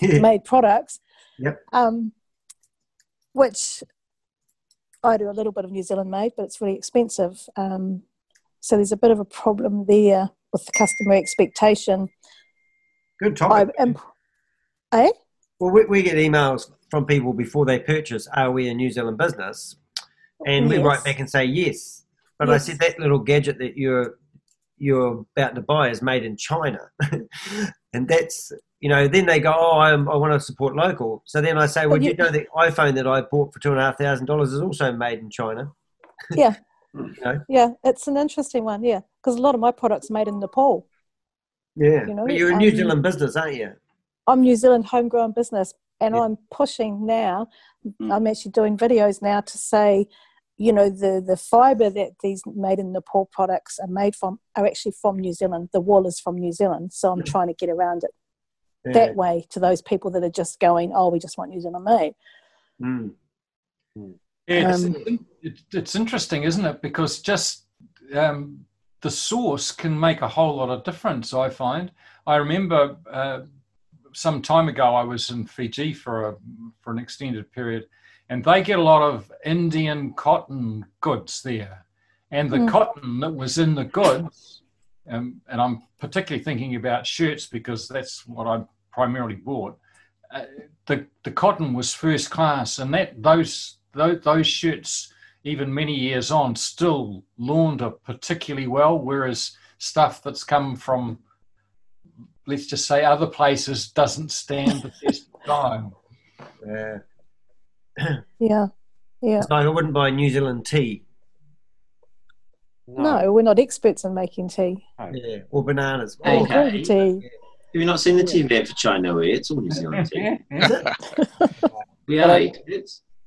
made products. Yep. Um, which I do a little bit of New Zealand made, but it's really expensive. Um, So there's a bit of a problem there with the customer expectation. Good topic. I, um, eh? Well, we, we get emails from people before they purchase, are we a New Zealand business? And we write back and say yes. But I said that little gadget that you're you're about to buy is made in China, and that's you know. Then they go, oh, I'm, I want to support local. So then I say, well, do you you- know the iPhone that I bought for two and a half thousand dollars is also made in China? Yeah. You know? Yeah, it's an interesting one. Yeah, because a lot of my products are made in Nepal. Yeah, You know, but you're a New um, Zealand business, aren't you? I'm New Zealand homegrown business, and Yeah. I'm pushing now. Mm. I'm actually doing videos now to say, you know, the the fibre that these made in Nepal products are made from are actually from New Zealand. The wool is from New Zealand, so I'm trying to get around it Yeah. that way to those people that are just going, oh, we just want New Zealand made. Mm. Yeah, it's, Um, it, it's interesting, isn't it? Because just um, the source can make a whole lot of difference. I find. I remember uh, some time ago I was in Fiji for a for an extended period, and they get a lot of Indian cotton goods there, and the Mm. cotton that was in the goods, um, and I'm particularly thinking about shirts because that's what I primarily bought. Uh, the the cotton was first class, and that those those, those shirts, even many years on, still launder particularly well. Whereas stuff that's come from, let's just say, other places doesn't stand the test of time. Yeah. Yeah, yeah. It's like I wouldn't buy New Zealand tea. No, we're not experts in making tea. Yeah, or bananas. Hey, Oh, Or green tea. Have you not seen the TV ad for China? Where it's all New Zealand tea. is it? Yeah, But I-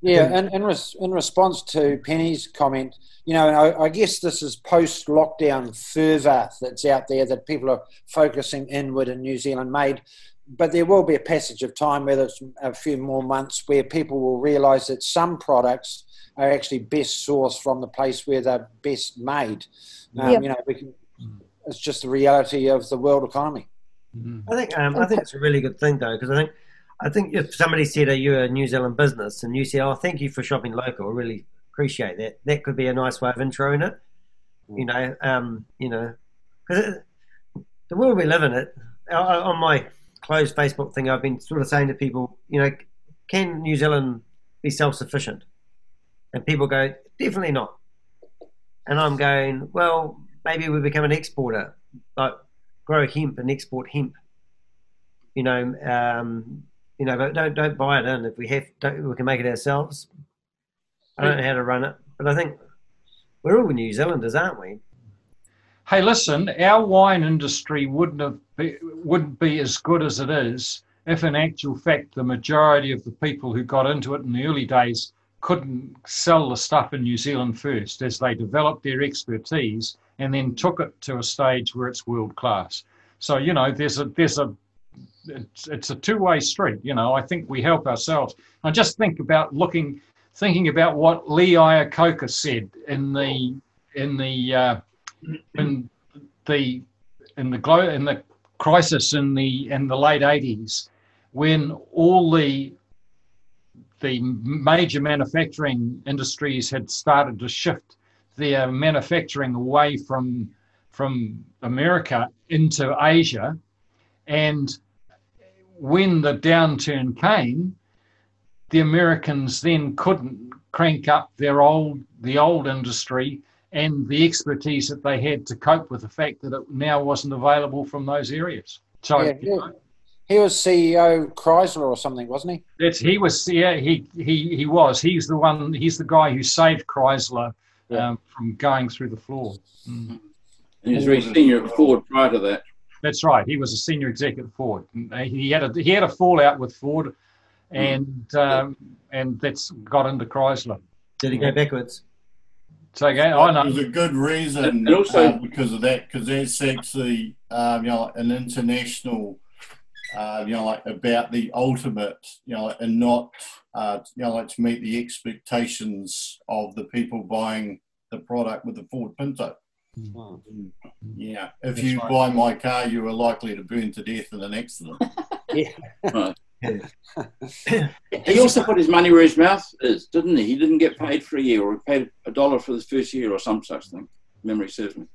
Yeah, and in, res- in response to Penny's comment, you know, and I, I guess this is post lockdown fervour that's out there that people are focusing inward and New Zealand made. But there will be a passage of time, whether it's a few more months, where people will realise that some products are actually best sourced from the place where they're best made. Um, Yep. You know, we can, it's just the reality of the world economy. Mhm. I think um, I think it's a really good thing though because I think I think if somebody said, "Are you a New Zealand business?" and you say, "Oh, thank you for shopping local," I really appreciate that. That could be a nice way of introing it. You know, um, you know, because the world we live in, it I- I- on my closed Facebook thing, I've been sort of saying to people, you know, can New Zealand be self-sufficient? And people go, definitely not. And I'm going, well, maybe we become an exporter, like grow hemp and export hemp. You know, um, you know, but don't don't buy it in. If we have, don't, we can make it ourselves. I don't know how to run it, but I think we're all New Zealanders, aren't we? Hey, listen, our wine industry wouldn't have be, wouldn't be as good as it is if, in actual fact, the majority of the people who got into it in the early days couldn't sell the stuff in New Zealand first, as they developed their expertise and then took it to a stage where it's world class. So you know, there's a there's a it's, it's a two way street. You know, I think we help ourselves. I just think about looking, thinking about what Lee Iacocca said in the in the uh, in the in the glo- in the crisis in the in the late eighties, when all the the major manufacturing industries had started to shift their manufacturing away from from America into Asia, and when the downturn came, the Americans then couldn't crank up their old the old industry and the expertise that they had to cope with the fact that it now wasn't available from those areas. So Yeah, yeah. He was CEO Chrysler or something, wasn't he? that's he was yeah he he he was he's the one he's the guy who saved Chrysler Yeah. um, from going through the floor. Mm. And he was very senior at Ford prior to that. That's right. He was a senior executive at Ford. He had a he had a fallout with Ford, and um, and that's got into Chrysler. Did he go backwards? So again, I There's know. a good reason And also- uh, because of that, because that's actually um, you know an international, uh, you know, like about the ultimate, you know, and not uh, you know like to meet the expectations of the people buying the product with the Ford Pinto. Yeah, if That's you right. buy my car, you are likely to burn to death in an accident. Right. He also put his money where his mouth is, didn't he? He didn't get paid for a year, or he paid a dollar for the first year, or some such thing. Memory serves me.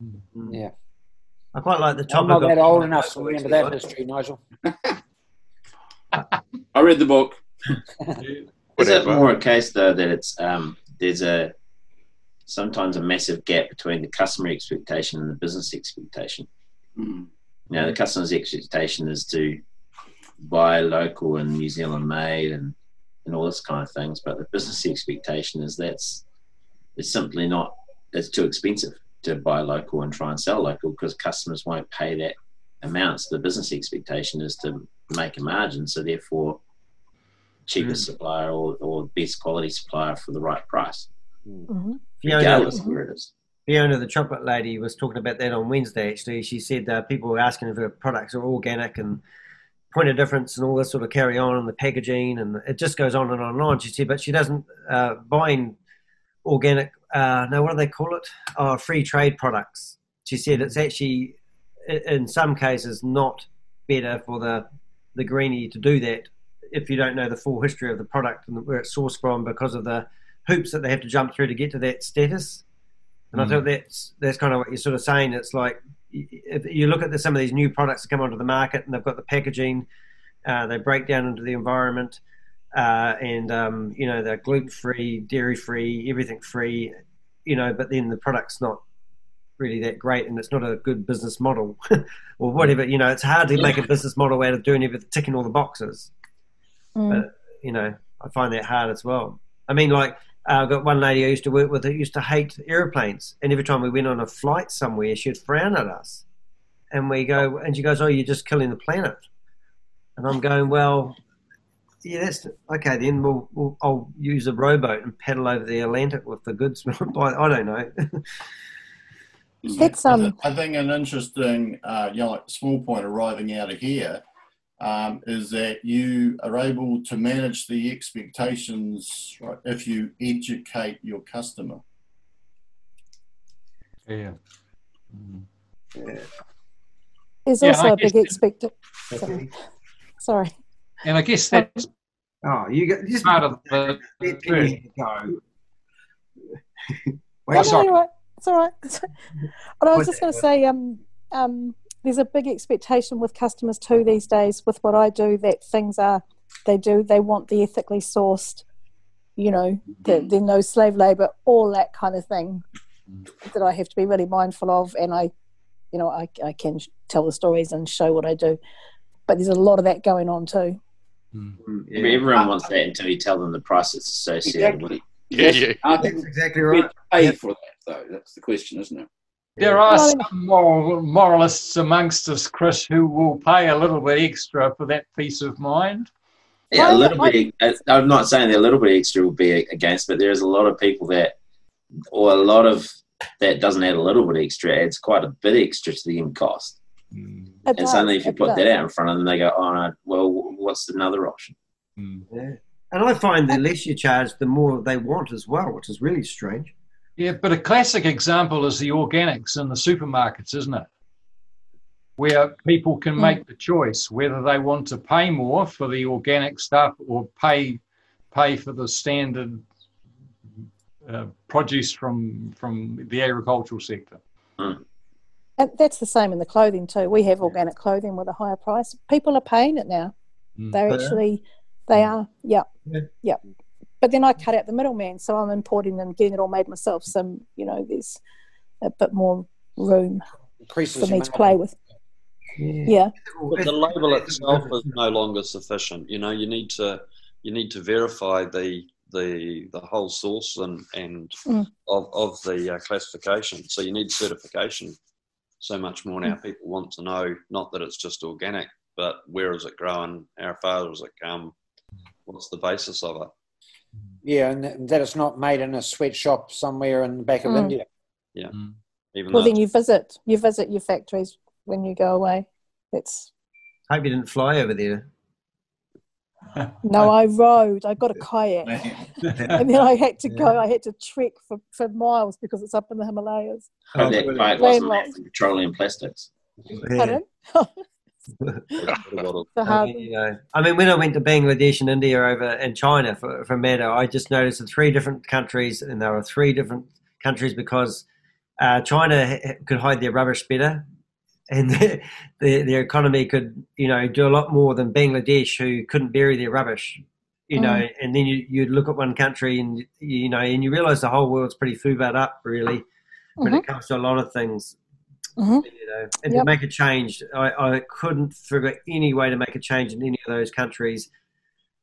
Mm. Yeah. I quite like the I'm not that old enough to remember that history, Nigel. I read the book. Is it more a case though that it's um, there's a sometimes a massive gap between the customer expectation and the business expectation? Mm. You know, the customer's expectation is to buy local and New Zealand made and and all this kind of things, but the business expectation is that's it's simply not it's too expensive to buy local and try and sell local because customers won't pay that amount. So the business expectation is to make a margin, so therefore cheapest supplier or, or best quality supplier for the right price, Mhm. Fiona, regardless of where it is. Fiona, the chocolate lady, was talking about that on Wednesday. Actually, she said uh, people were asking if her products are organic and point of difference and all this sort of carry on and the packaging and it just goes on and on and on. She said, but she doesn't uh, buying organic. Uh, no, what do they call it? Oh, free trade products. She said it's actually in some cases not better for the the greenie to do that if you don't know the full history of the product and where it's sourced from because of the hoops that they have to jump through to get to that status. And I Mm. thought that's that's kind of what you're sort of saying. It's like if you look at the, some of these new products that come onto the market and they've got the packaging, uh, they break down into the environment, uh, and um, you know they're gluten free, dairy free, everything free, you know. But then the product's not really that great, and it's not a good business model, or whatever. You know, it's hard to make a business model out of doing everything, ticking all the boxes Mm. but you know, I find that hard as well. I mean, like uh, I've got one lady I used to work with who used to hate airplanes, and every time we went on a flight somewhere, she'd frown at us, and we go, and she goes, "Oh, you're just killing the planet," and I'm going, "Well." Yeah, that's okay. Then we'll, we'll I'll use a rowboat and paddle over the Atlantic with the goods. I don't know. That's um. I think an interesting, uh, you know, like small point arriving out of here um, is that you are able to manage the expectations right, if you educate your customer. Yeah. Mm. There's Yeah, also I a big guess- expect. Sorry. Sorry. And I guess that's Oh, you got just part of the. let Penny go. No, Wait, no, sorry. you're right. It's all right. But I was just going to say, um, um, there's a big expectation with customers too these days. With what I do, that things are they do they want the ethically sourced, you know, the, the no slave labor, all that kind of thing. That I have to be really mindful of, and I, you know, I I can tell the stories and show what I do, but there's a lot of that going on too. Mm, I mean, everyone wants that until you tell them the price it's associated with. Exactly. Yeah, yeah. Are That's exactly right. to pay Yeah. for that, though? That's the question, isn't it? There are some moral, moralists amongst us, Chris, who will pay a little bit extra for that peace of mind. Yeah, a little I- bit. uh, I'm not saying that a little bit extra will be against, but there's a lot of people that, or a lot of that doesn't add a little bit extra, adds quite a bit extra to the end cost. It And does, suddenly, if you put does. that out in front of them, they go, "Oh no, well, what's another option?" Yeah. And I find the less you charge, the more they want as well, which is really strange. Yeah, but a classic example is the organics in the supermarkets, isn't it? Where people can Mm. make the choice whether they want to pay more for the organic stuff or pay pay for the standard uh, produce from from the agricultural sector. And that's the same in the clothing too. We have organic clothing with a higher price. People are paying it now. Mm. They're Yeah. actually, they are, yeah, Yeah. yeah. But then I cut out the middleman, so I'm importing and getting it all made myself. So you know, there's a bit more room Increases for me to play with. Yeah, But the label itself is no longer sufficient. You know, you need to you need to verify the the the whole source and and Mm. of of the uh, classification. So you need certification. So much more now. People want to know not that it's just organic, but where is it growing? How far does it come? What's the basis of it? Yeah, and that- that it's not made in a sweatshop somewhere in the back of Mm. India. Even well then you visit you visit your factories when you go away. It's Hope you didn't fly over there. No, I rode. I got a kayak, and then I had to go. Yeah. I had to trek for, for miles because it's up in the Himalayas. Oh, that brilliant. wasn't made from petroleum plastics. Yeah. Pardon? a lot of The I hard mean, you know, I mean, when I went to Bangladesh and India over in China for, for Meadow, I just noticed in three different countries, and there were three different countries because uh, China could hide their rubbish better, and the, the, their economy could, you know, do a lot more than Bangladesh, who couldn't bury their rubbish. You know, Mm. and then you you look at one country, and you know, and you realise the whole world's pretty fubared up, really, when it comes to a lot of things. Mhm. You know, and Yep. to make a change, I, I couldn't figure any way to make a change in any of those countries.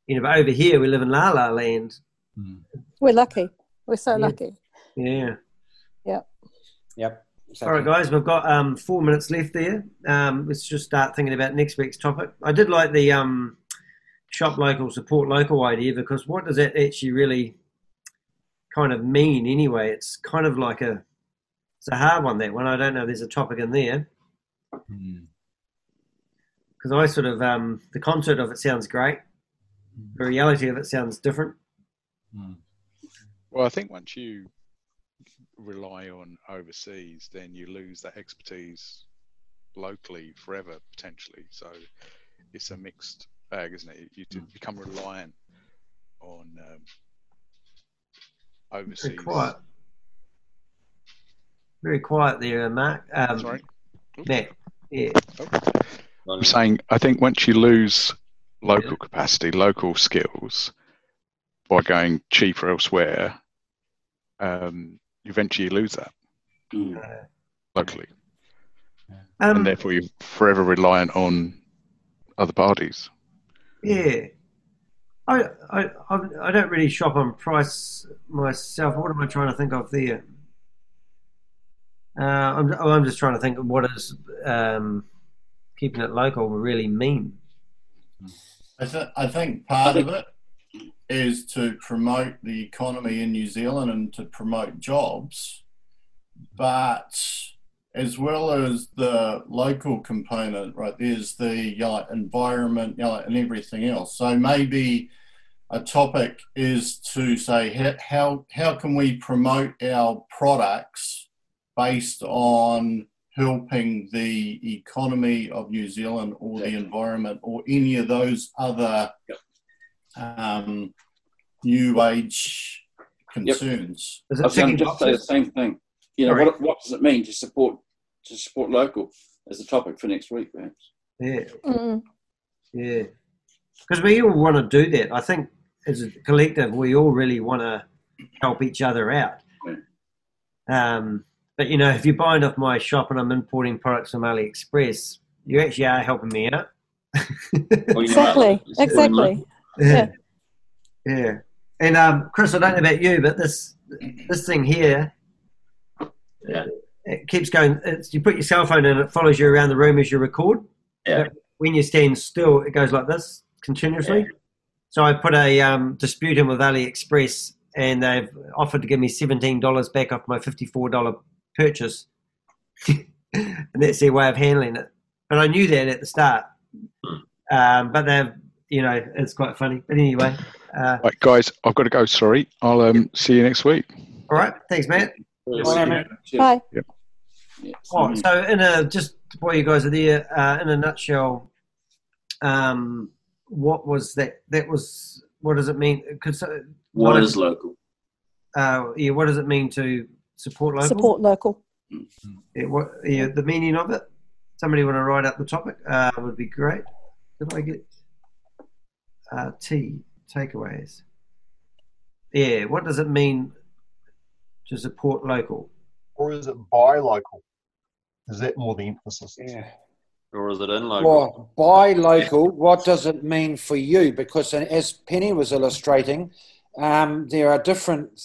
You know, but over here we live in La La Land. We're lucky. We're so Yeah. lucky. Yeah. Yep. Yep. All right, guys, we've got um, four minutes left there. Um, let's just start thinking about next week's topic. I did like the um, shop local, support local idea because what does that actually really kind of mean anyway? It's kind of like a it's a hard one that one. I don't know. There's a topic in there because I sort of um, the concept of it sounds great. The reality of it sounds different. Well, I think once you rely on overseas, then you lose that expertise locally forever potentially. So it's a mixed bag, isn't it? You to become reliant on um, Very quiet. Very quiet there, Mark. Um, Sorry. Matt. Yeah. I'm saying I think once you lose local capacity, local skills by going cheaper elsewhere, um, eventually you lose that locally, Um, and therefore you're forever reliant on other parties. Yeah. I, I, I I don't really shop on price myself. What am I trying to think of there? Uh, I'm, oh, I'm just trying to think of what does um, keeping it local really mean. I, th- I think part of it is to promote the economy in New Zealand and to promote jobs, but as well as the local component, right? There's the you know, environment, you know, and everything else. So maybe a topic is to say how how, how can we promote our products based on helping the economy of New Zealand or the environment or any of those other um, new age concerns. Is I it was going to just say the same thing. You know, what, what does it mean to support to support local as a topic for next week, perhaps? Yeah, Mm. yeah. Because we all want to do that. I think as a collective, we all really want to help each other out. Um, but you know, if you're buying off my shop and I'm importing products from AliExpress, you actually are helping me out. Well, you Exactly. it's Exactly. Yeah. Yeah. And um, Chris, I don't know about you, but this this thing here, Yeah. it keeps going. It's, you put your cell phone in, it follows you around the room as you record. Yeah. But when you stand still, it goes like this continuously. So I put a um, dispute in with AliExpress, and they've offered to give me seventeen dollars back off my fifty-four dollar purchase, and that's their way of handling it. But I knew that at the start, um, but they've, you know, it's quite funny. But anyway, uh, Right, guys, I've got to go. Sorry. I'll um, see you next week. all right, thanks, Matt. Bye. Oh, so in a just while you guys are there, uh, in a nutshell, um, what was that? That was what does it mean? Cause, uh, What is local? uh, yeah, what does it mean to support local? Support local. Yeah, what, yeah, the meaning of it. Somebody want to write up the topic? Uh, would be great. Did I get uh, T takeaways? Yeah, what does it mean to support local? Or is it buy local? Is that more the emphasis? Yeah. Or is it in local? Well, buy local, what does it mean for you? Because as Penny was illustrating, um, there are different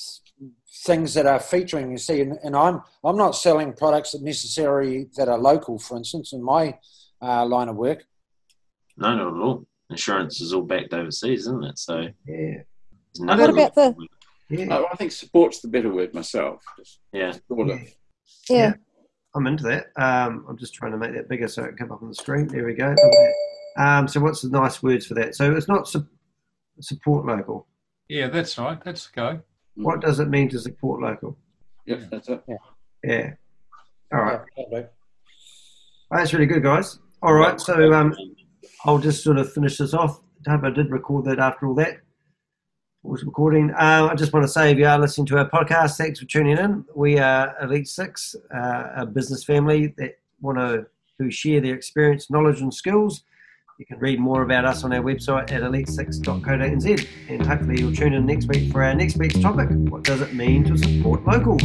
things that are featuring. You see, and, and I'm I'm not selling products that necessarily that are local. For instance, in my uh, line of work, No, not at all. Insurance is all backed overseas, isn't it? So Yeah, What about the yeah, I, I think support's the better word myself. Just yeah. support it. yeah? I'm into that. Um, I'm just trying to make that bigger so it can come up on the screen. There we go. Um, so what's the nice words for that? So it's not su- support local. Yeah, that's right. That's go. What does it mean to support local? Yep, that's it. Yeah. All right. Yeah, that'll. That's really good, guys. All right. So um, I'll just sort of finish this off. I hope I did record that after all that. was recording. Uh, I just want to say, if you are listening to our podcast, thanks for tuning in. We are Elite Six, uh, a business family that want to who share their experience, knowledge, and skills. You can read more about us on our website at elite6.co.nz. And hopefully, you'll tune in next week for our next week's topic What does it mean to support local?